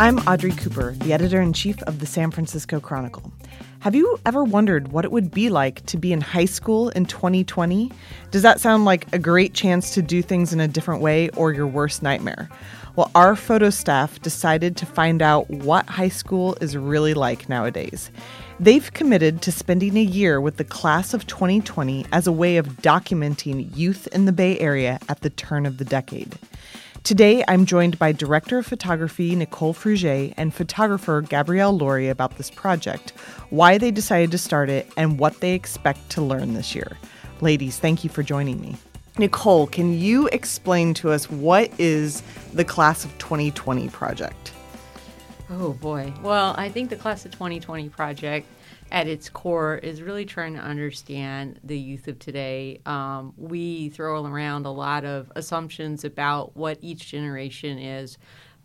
I'm Audrey Cooper, the editor in chief of the San Francisco Chronicle. Have you ever wondered what it would be like to be in high school in 2020? Does that sound like a great chance to do things in a different way or your worst nightmare? Well, our photo staff decided to find out what high school is really like nowadays. They've committed to spending a year with the class of 2020 as a way of documenting youth in the Bay Area at the turn of the decade. Today, I'm joined by Director of Photography Nicole Fruget and photographer Gabrielle Lurie about this project, why they decided to start it, and what they expect to learn this year. Ladies, thank you for joining me. Nicole, can you explain to us what is the Class of 2020 project? Oh boy. Well, I think the Class of 2020 project at its core is really trying to understand the youth of today. Um, we throw around a lot of assumptions about what each generation is,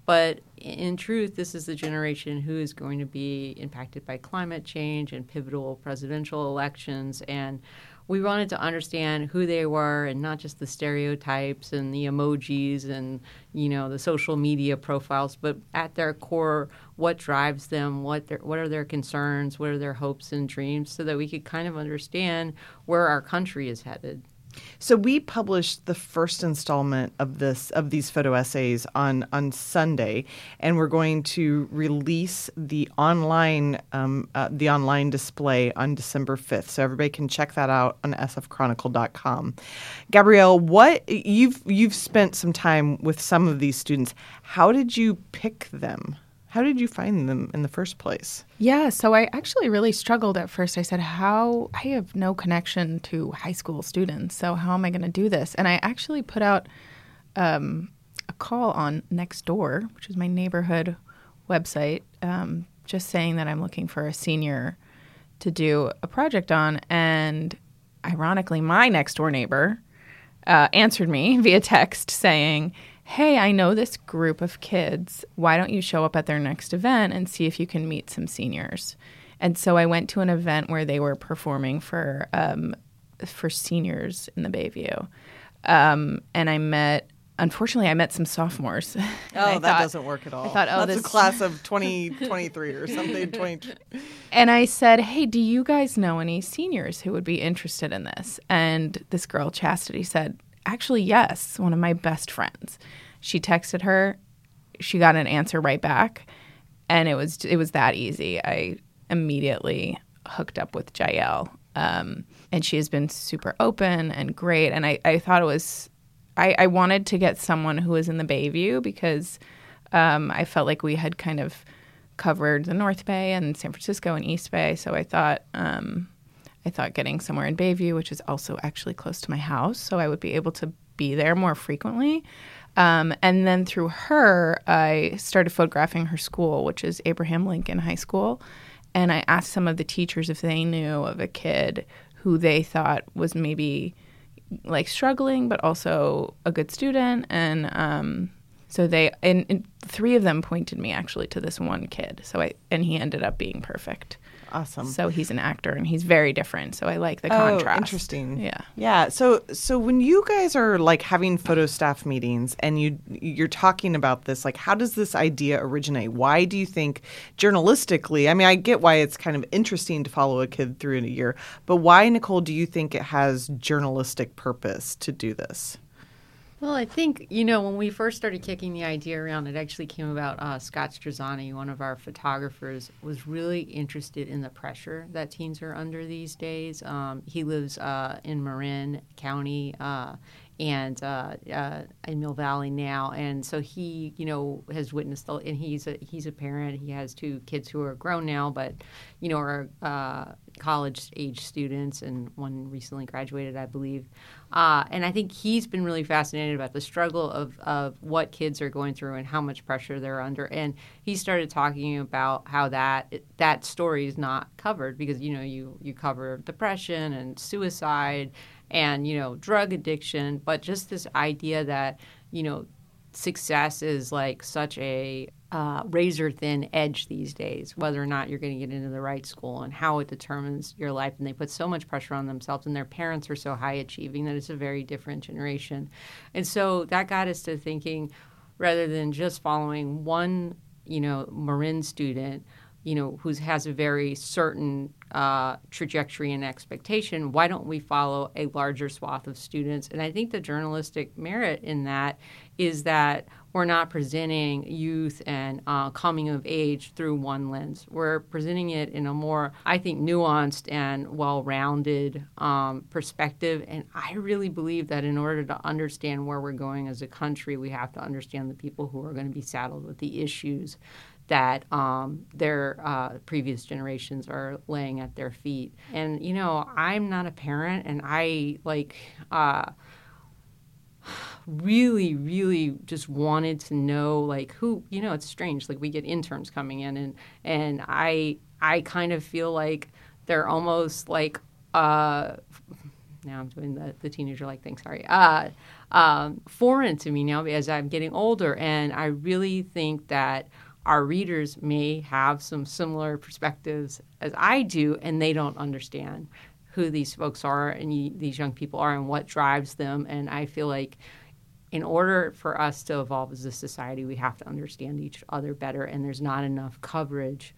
but in truth, this is the generation who is going to be impacted by climate change and pivotal presidential elections and we wanted to understand who they were and not just the stereotypes and the emojis and you know the social media profiles but at their core what drives them what their, what are their concerns what are their hopes and dreams so that we could kind of understand where our country is headed so we published the first installment of this of these photo essays on on Sunday, and we're going to release the online um, uh, the online display on December fifth. So everybody can check that out on sfchronicle.com. Gabrielle, what you've you've spent some time with some of these students. How did you pick them? How did you find them in the first place? Yeah, so I actually really struggled at first. I said, How? I have no connection to high school students, so how am I going to do this? And I actually put out um, a call on Nextdoor, which is my neighborhood website, um, just saying that I'm looking for a senior to do a project on. And ironically, my next door neighbor uh, answered me via text saying, hey, I know this group of kids. Why don't you show up at their next event and see if you can meet some seniors? And so I went to an event where they were performing for um, for seniors in the Bayview, um, and I met. Unfortunately, I met some sophomores. Oh, that thought, doesn't work at all. I thought, oh, that's this a class of 2023 or something. 20... And I said, hey, do you guys know any seniors who would be interested in this? And this girl, Chastity, said, actually, yes, one of my best friends. She texted her, she got an answer right back, and it was it was that easy. I immediately hooked up with Jael, um, and she has been super open and great. And I, I thought it was, I, I wanted to get someone who was in the Bayview because um, I felt like we had kind of covered the North Bay and San Francisco and East Bay. So I thought um, I thought getting somewhere in Bayview, which is also actually close to my house, so I would be able to be there more frequently. Um, and then through her, I started photographing her school, which is Abraham Lincoln High School. And I asked some of the teachers if they knew of a kid who they thought was maybe like struggling, but also a good student. And um, so they, and, and three of them pointed me actually to this one kid. So I, and he ended up being perfect. Awesome. So he's an actor and he's very different. So I like the oh, contrast. Interesting. Yeah. Yeah. So so when you guys are like having photo staff meetings and you you're talking about this, like how does this idea originate? Why do you think journalistically? I mean, I get why it's kind of interesting to follow a kid through in a year, but why, Nicole, do you think it has journalistic purpose to do this? Well, I think, you know, when we first started kicking the idea around, it actually came about uh, Scott Strazzante, one of our photographers, was really interested in the pressure that teens are under these days. Um, he lives uh, in Marin County, uh, and uh, uh, in Mill Valley now. And so he, you know, has witnessed, the, and he's a he's a parent. He has two kids who are grown now, but you know, are uh, college age students, and one recently graduated, I believe. Uh, and I think he's been really fascinated about the struggle of, of what kids are going through and how much pressure they're under. And he started talking about how that that story is not covered because you know you you cover depression and suicide and you know drug addiction but just this idea that you know success is like such a uh, razor thin edge these days, whether or not you're going to get into the right school and how it determines your life. And they put so much pressure on themselves, and their parents are so high achieving that it's a very different generation. And so that got us to thinking rather than just following one you know, Marin student, you know, who has a very certain uh, trajectory and expectation, why don't we follow a larger swath of students? And I think the journalistic merit in that is that we're not presenting youth and uh, coming of age through one lens. We're presenting it in a more, I think, nuanced and well rounded um, perspective. And I really believe that in order to understand where we're going as a country, we have to understand the people who are going to be saddled with the issues that um, their uh, previous generations are laying at their feet. And, you know, I'm not a parent, and I like, uh, really really just wanted to know like who you know it's strange like we get interns coming in and and i i kind of feel like they're almost like uh now i'm doing the, the teenager like thing sorry uh um, foreign to me now as i'm getting older and i really think that our readers may have some similar perspectives as i do and they don't understand who these folks are and these young people are and what drives them and i feel like in order for us to evolve as a society, we have to understand each other better, and there's not enough coverage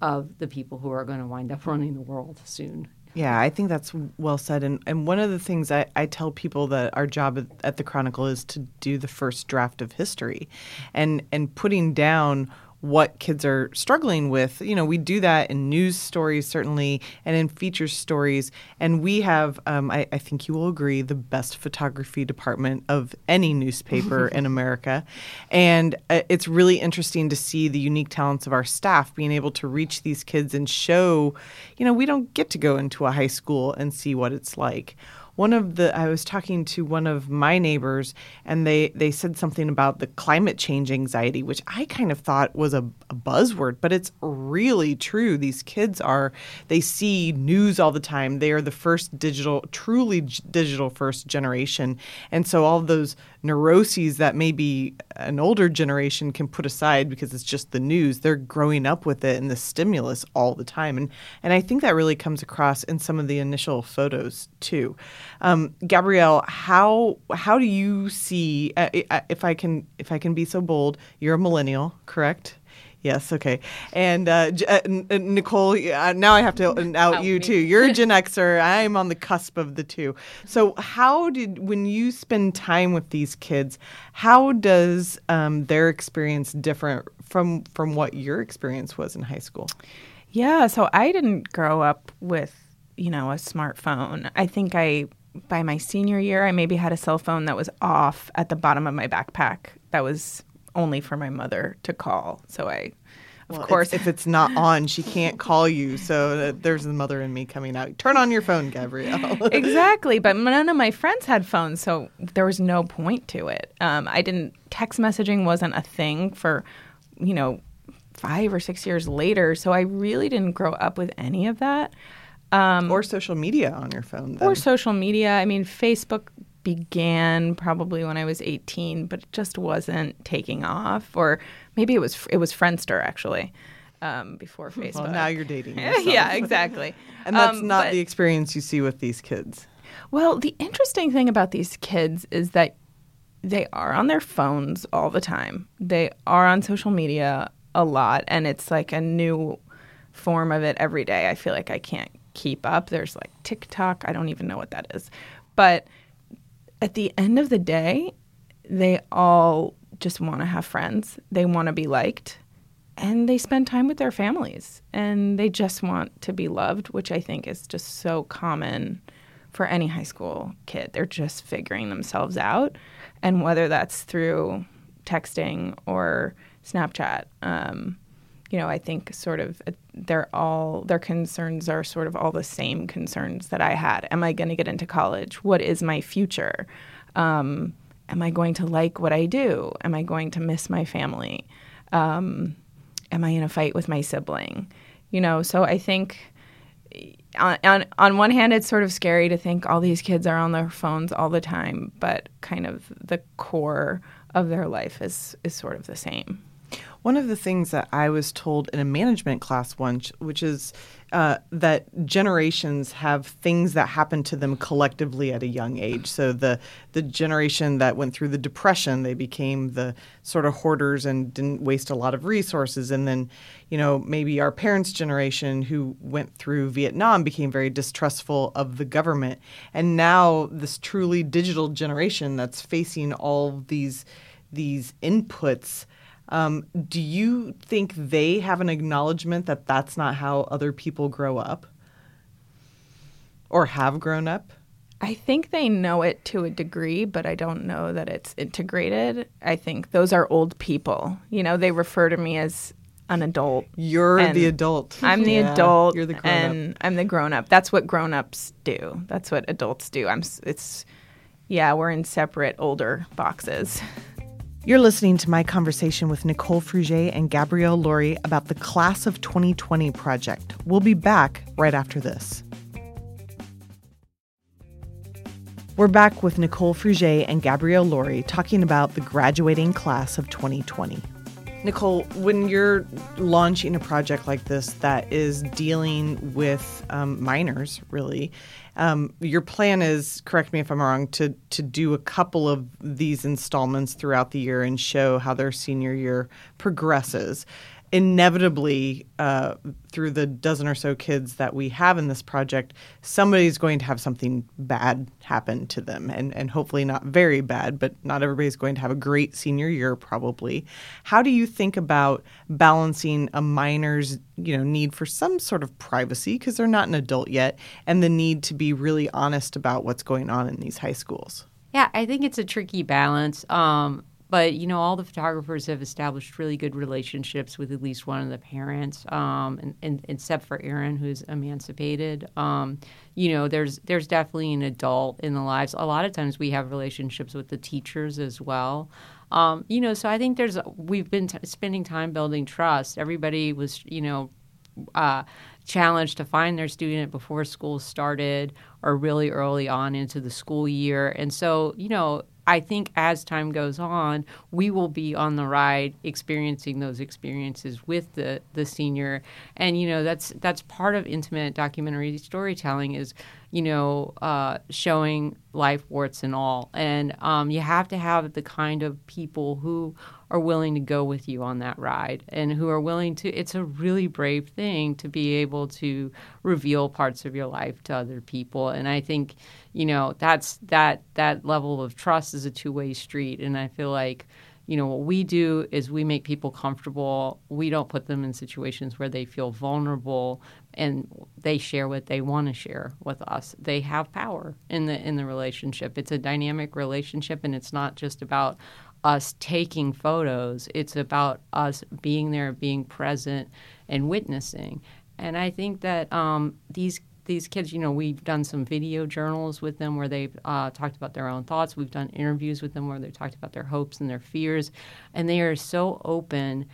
of the people who are going to wind up running the world soon. Yeah, I think that's well said. And, and one of the things I, I tell people that our job at the Chronicle is to do the first draft of history and, and putting down what kids are struggling with. You know, we do that in news stories, certainly, and in feature stories. And we have, um, I, I, think you will agree, the best photography department of any newspaper in America. And uh, it's really interesting to see the unique talents of our staff being able to reach these kids and show, you know, we don't get to go into a high school and see what it's like one of the I was talking to one of my neighbors and they they said something about the climate change anxiety, which I kind of thought was a, a buzzword, but it's really true. These kids are they see news all the time. They are the first digital, truly digital first generation, and so all those neuroses that maybe an older generation can put aside because it's just the news. They're growing up with it and the stimulus all the time, and and I think that really comes across in some of the initial photos too. Um, Gabrielle, how how do you see uh, if I can if I can be so bold? You're a millennial, correct? Yes, okay. And uh, uh, Nicole, uh, now I have to out you too. You're a Gen Xer. I'm on the cusp of the two. So, how did when you spend time with these kids, how does um, their experience different from from what your experience was in high school? Yeah, so I didn't grow up with you know a smartphone. I think I by my senior year, I maybe had a cell phone that was off at the bottom of my backpack. That was only for my mother to call. So I, of well, course, if, if, it's not on, she can't call you. So there's the mother in me coming out. Turn on your phone, Gabrielle. exactly, but none of my friends had phones, so there was no point to it. Um, I didn't. Text messaging wasn't a thing for, you know, five or six years later. So I really didn't grow up with any of that. Um, or social media on your phone. Then. Or social media. I mean, Facebook began probably when I was 18, but it just wasn't taking off. Or maybe it was it was Friendster actually um, before Facebook. Well, now you're dating. yeah, exactly. and that's um, not but, the experience you see with these kids. Well, the interesting thing about these kids is that they are on their phones all the time. They are on social media a lot, and it's like a new form of it every day. I feel like I can't keep up. There's like TikTok. I don't even know what that is. But at the end of the day, they all just want to have friends. They want to be liked and they spend time with their families and they just want to be loved, which I think is just so common for any high school kid. They're just figuring themselves out. And whether that's through texting or Snapchat, um, you know, I think sort of uh, they're all their concerns are sort of all the same concerns that I had. Am I going to get into college? What is my future? Um, am I going to like what I do? Am I going to miss my family? Um, am I in a fight with my sibling? You know, so I think on, on on one hand, it's sort of scary to think all these kids are on their phones all the time, but kind of the core of their life is is sort of the same. One of the things that I was told in a management class once, which is uh, that generations have things that happen to them collectively at a young age. So the the generation that went through the depression, they became the sort of hoarders and didn't waste a lot of resources. And then, you know, maybe our parents' generation who went through Vietnam became very distrustful of the government. And now this truly digital generation that's facing all these these inputs um, do you think they have an acknowledgement that that's not how other people grow up or have grown up? I think they know it to a degree, but I don't know that it's integrated. I think those are old people. You know, they refer to me as an adult. You're the adult. I'm the yeah, adult. You're the grown and up. I'm the grown up. That's what grown ups do. That's what adults do. I'm. It's. Yeah, we're in separate older boxes. You're listening to my conversation with Nicole Fruget and Gabrielle Lurie about the Class of 2020 project. We'll be back right after this. We're back with Nicole Fruget and Gabrielle Lurie talking about the graduating class of 2020. Nicole, when you're launching a project like this that is dealing with um, minors, really, um, your plan is, correct me if I'm wrong, to to do a couple of these installments throughout the year and show how their senior year progresses inevitably uh, through the dozen or so kids that we have in this project somebody's going to have something bad happen to them and, and hopefully not very bad but not everybody's going to have a great senior year probably how do you think about balancing a minor's you know need for some sort of privacy because they're not an adult yet and the need to be really honest about what's going on in these high schools yeah, I think it's a tricky balance. Um, but you know all the photographers have established really good relationships with at least one of the parents um, and, and, except for aaron who's emancipated. Um, you know there's there's definitely an adult in the lives. A lot of times we have relationships with the teachers as well. Um, you know so i think there's we've been t- spending time building trust. Everybody was you know uh, challenged to find their student before school started or really early on into the school year. And so you know I think as time goes on, we will be on the ride experiencing those experiences with the the senior. And you know, that's that's part of intimate documentary storytelling is, you know, uh, showing life warts and all. And um, you have to have the kind of people who are willing to go with you on that ride and who are willing to it's a really brave thing to be able to reveal parts of your life to other people and i think you know that's that that level of trust is a two-way street and i feel like you know what we do is we make people comfortable we don't put them in situations where they feel vulnerable and they share what they want to share with us they have power in the in the relationship it's a dynamic relationship and it's not just about us taking photos. It's about us being there, being present, and witnessing. And I think that um, these these kids, you know, we've done some video journals with them where they've uh, talked about their own thoughts. We've done interviews with them where they've talked about their hopes and their fears, and they are so open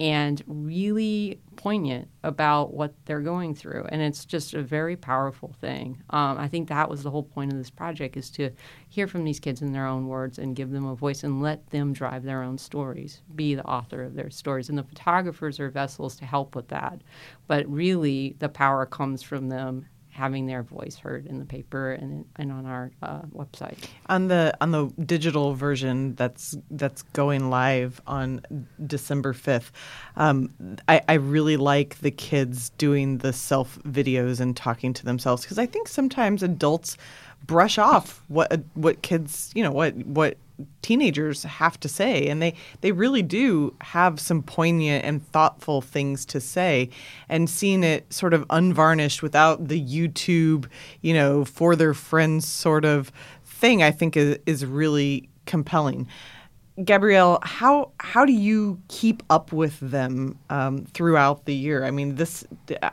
and really poignant about what they're going through. And it's just a very powerful thing. Um, i think that was the whole point of this project is to hear from these kids in their own words and give them a voice and let them drive their own stories be the author of their stories. And the photographers are vessels to help with that. But really the power comes from them having their voice heard in the paper and and on our uh, website. On the on the digital version that's that's going live on December fifth, um, I, I really like the kids doing the self videos and talking to themselves because I think sometimes adults brush off what uh, what kids you know what what teenagers have to say and they they really do have some poignant and thoughtful things to say and seeing it sort of unvarnished without the YouTube, you know, for their friends sort of thing I think is is really compelling. Gabrielle, how how do you keep up with them um, throughout the year? I mean, this.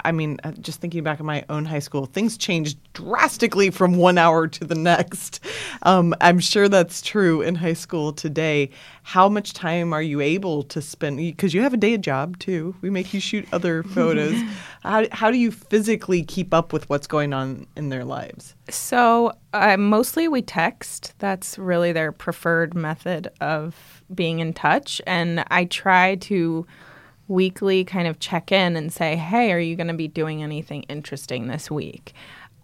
I mean, uh, just thinking back in my own high school, things changed drastically from one hour to the next. Um, I'm sure that's true in high school today. How much time are you able to spend? Because you have a day job too. We make you shoot other photos. how how do you physically keep up with what's going on in their lives? So Uh, mostly we text. That's really their preferred method of being in touch. And I try to weekly kind of check in and say, hey, are you going to be doing anything interesting this week?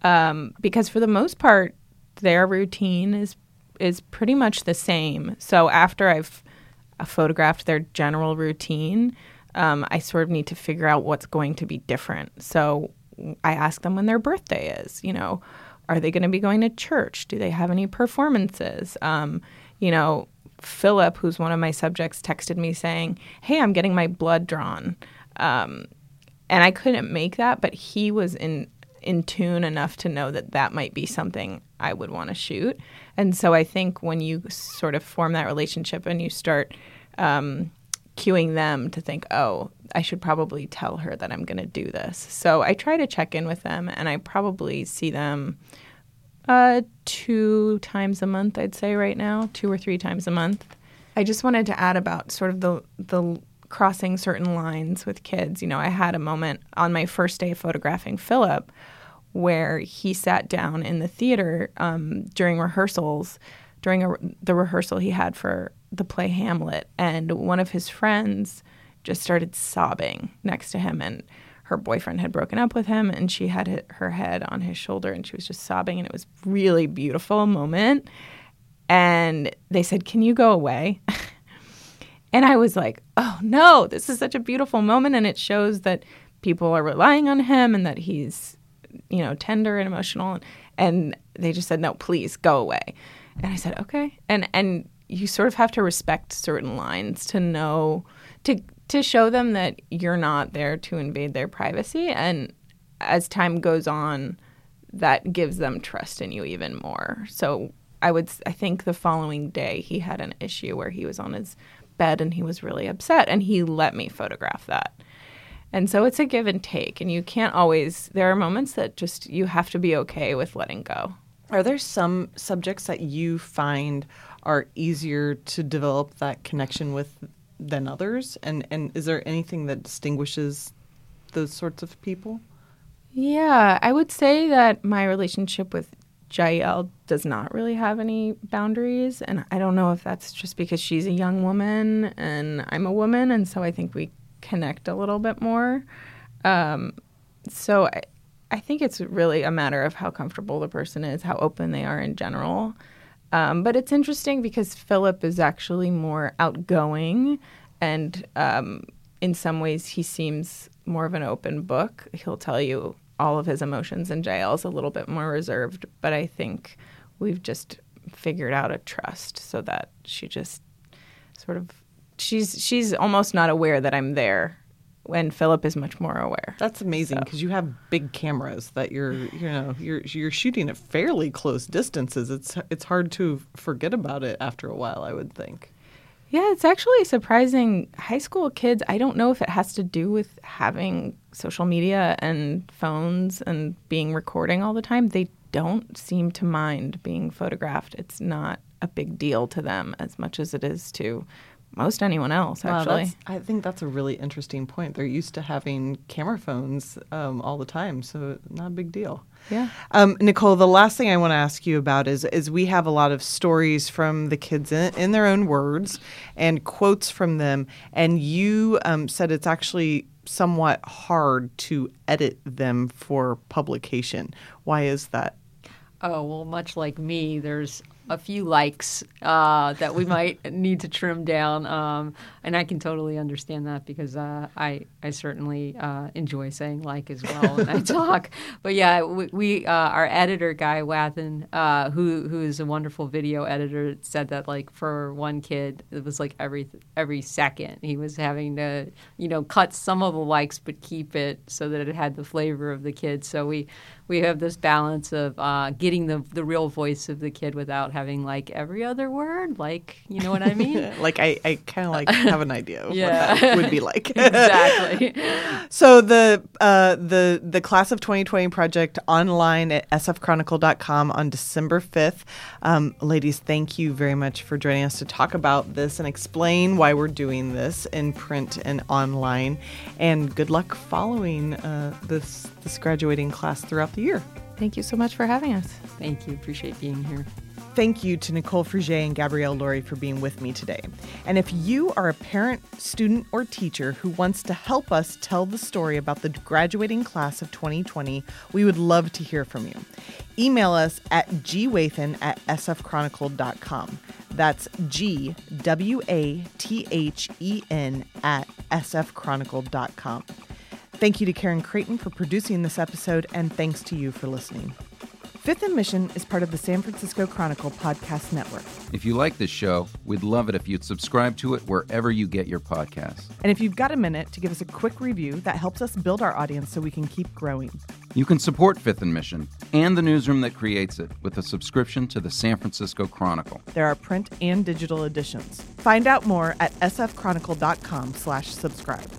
Um, because for the most part, their routine is is pretty much the same. So after I've uh, photographed their general routine, um, I sort of need to figure out what's going to be different. So I ask them when their birthday is. You know, are they going to be going to church? Do they have any performances? Um, you know, Philip, who's one of my subjects, texted me saying, "Hey, I'm getting my blood drawn," um, and I couldn't make that, but he was in in tune enough to know that that might be something I would want to shoot. And so I think when you sort of form that relationship and you start um, cueing them to think, oh, I should probably tell her that I'm going to do this. So I try to check in with them, and I probably see them uh, two times a month, I'd say right now, two or three times a month. I just wanted to add about sort of the the crossing certain lines with kids. You know, I had a moment on my first day photographing Philip where he sat down in the theater um, during rehearsals, during a, the rehearsal he had for the play Hamlet, and one of his friends just started sobbing next to him, and her boyfriend had broken up with him, and she had her head on his shoulder, and she was just sobbing, and it was really beautiful moment. And they said, "Can you go away?" and I was like, "Oh no, this is such a beautiful moment, and it shows that." people are relying on him and that he's you know, tender and emotional. And they just said, no, please go away. And I said, okay. And, and you sort of have to respect certain lines to know, to, to show them that you're not there to invade their privacy. And as time goes on, that gives them trust in you even more. So I would, I think the following day he had an issue where he was on his bed and he was really upset and he let me photograph that. And so it's a give and take. And you can't always, there are moments that just you have to be okay with letting go. Are there some subjects that you find are easier to develop that connection with than others? And, and is there anything that distinguishes those sorts of people? Yeah, I would say that my relationship with Jael does not really have any boundaries. And I don't know if that's just because she's a young woman and I'm a woman. And so I think we connect a little bit more. Um, so I, I think it's really a matter of how comfortable the person is, how open they are in general. Um, but it's interesting because Philip is actually more outgoing, and um, in some ways, he seems more of an open book. He'll tell you all of his emotions, and Jael's a little bit more reserved. But I think we've just figured out a trust so that she just sort of she's she's almost not aware that I'm there when Philip is much more aware. That's amazing because so. you have big cameras that you're you know you're you're shooting at fairly close distances. It's it's hard to forget about it after a while, I would think. Yeah, it's actually surprising. High school kids, I don't know if it has to do with having social media and phones and being recording all the time. They don't seem to mind being photographed. It's not a big deal to them as much as it is to most anyone else actually. wow, i think that's a really interesting point. They're used to having camera phones um, all the time so not a big deal. Yeah. Um, nicole the last thing i want to ask you about is is we have a lot of stories from the kids in, in their own words and quotes from them and you um, said it's actually somewhat hard to edit them for publication. Why is that? Oh, well, much like me, there's a few likes uh, that we might need to trim down, um, and I can totally understand that because uh, I I certainly uh, enjoy saying like as well when I talk. But yeah, we, we uh, our editor Guy Wathen, uh, who who is a wonderful video editor, said that like for one kid it was like every every second he was having to you know cut some of the likes but keep it so that it had the flavor of the kid. So we we have this balance of uh, getting the the real voice of the kid without having like every other word. Like you know what I mean? like I, I kind of like have an idea of yeah. what that would be like. exactly. so the uh, the the class of 2020 project online at sfchronicle.com on December 5th. Um, ladies, thank you very much for joining us to talk about this and explain why we're doing this in print and online. And good luck following uh, this this graduating class throughout the year. Thank you so much for having us. Thank you. Appreciate being here. Thank you to Nicole Fruget and Gabrielle Lurie for being with me today. And if you are a parent, student, or teacher who wants to help us tell the story about the graduating class of 2020, we would love to hear from you. Email us at gwathen at sfchronicle.com. That's G W A T H E N at sfchronicle.com. Thank you to Karen Creighton for producing this episode, and thanks to you for listening. Fifth and Mission is part of the San Francisco Chronicle podcast network. If you like this show, we'd love it if you'd subscribe to it wherever you get your podcasts. And if you've got a minute to give us a quick review, that helps us build our audience so we can keep growing. You can support Fifth and Mission and the newsroom that creates it with a subscription to the San Francisco Chronicle. There are print and digital editions. Find out more at sfchronicle.com slash subscribe.